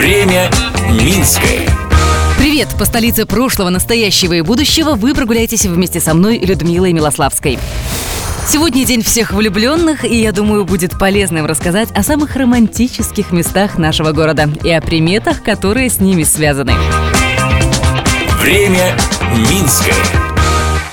Время Минское. Привет! По столице прошлого, настоящего и будущего вы прогуляетесь вместе со мной, Людмилой Милославской. Сегодня день всех влюбленных, и я думаю, будет полезным рассказать о самых романтических местах нашего города и о приметах, которые с ними связаны. Время Минское.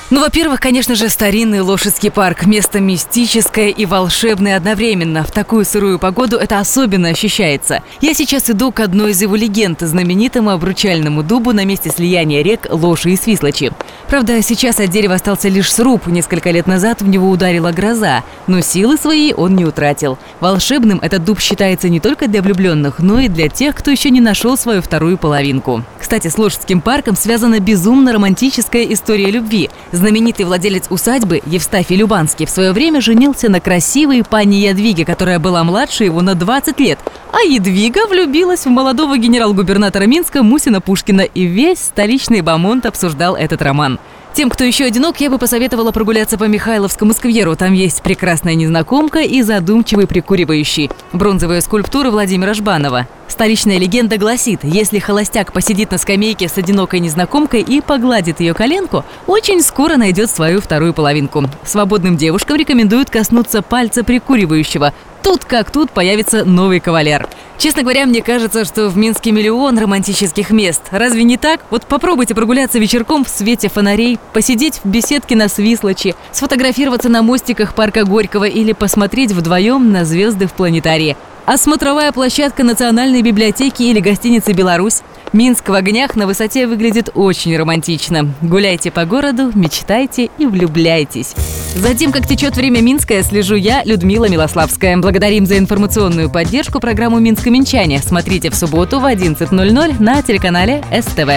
Ну, во-первых, конечно же, старинный Лошадский парк. Место мистическое и волшебное одновременно. В такую сырую погоду это особенно ощущается. Я сейчас иду к одной из его легенд, знаменитому обручальному дубу на месте слияния рек Лоши и Свислочи. Правда, сейчас от дерева остался лишь сруб. Несколько лет назад в него ударила гроза, но силы свои он не утратил. Волшебным этот дуб считается не только для влюбленных, но и для тех, кто еще не нашел свою вторую половинку. Кстати, с Лошадским парком связана безумно романтическая история любви. Знаменитый владелец усадьбы Евстафий Любанский в свое время женился на красивой пани Ядвиге, которая была младше его на 20 лет. А Едвига влюбилась в молодого генерал-губернатора Минска Мусина Пушкина, и весь столичный бамонт обсуждал этот роман. Тем, кто еще одинок, я бы посоветовала прогуляться по Михайловскому скверу. Там есть прекрасная незнакомка и задумчивый прикуривающий. Бронзовая скульптура Владимира Жбанова. Столичная легенда гласит, если холостяк посидит на скамейке с одинокой незнакомкой и погладит ее коленку, очень скоро найдет свою вторую половинку. Свободным девушкам рекомендуют коснуться пальца прикуривающего. Тут как тут появится новый кавалер. Честно говоря, мне кажется, что в Минске миллион романтических мест. Разве не так? Вот попробуйте прогуляться вечерком в свете фонарей, посидеть в беседке на Свислочи, сфотографироваться на мостиках парка Горького или посмотреть вдвоем на звезды в планетарии. А смотровая площадка Национальной библиотеки или гостиницы «Беларусь» Минск в огнях на высоте выглядит очень романтично. Гуляйте по городу, мечтайте и влюбляйтесь. За тем, как течет время Минское, слежу я, Людмила Милославская. Благодарим за информационную поддержку программу «Минско-Минчане». Смотрите в субботу в 11.00 на телеканале СТВ.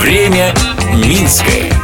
Время Минское.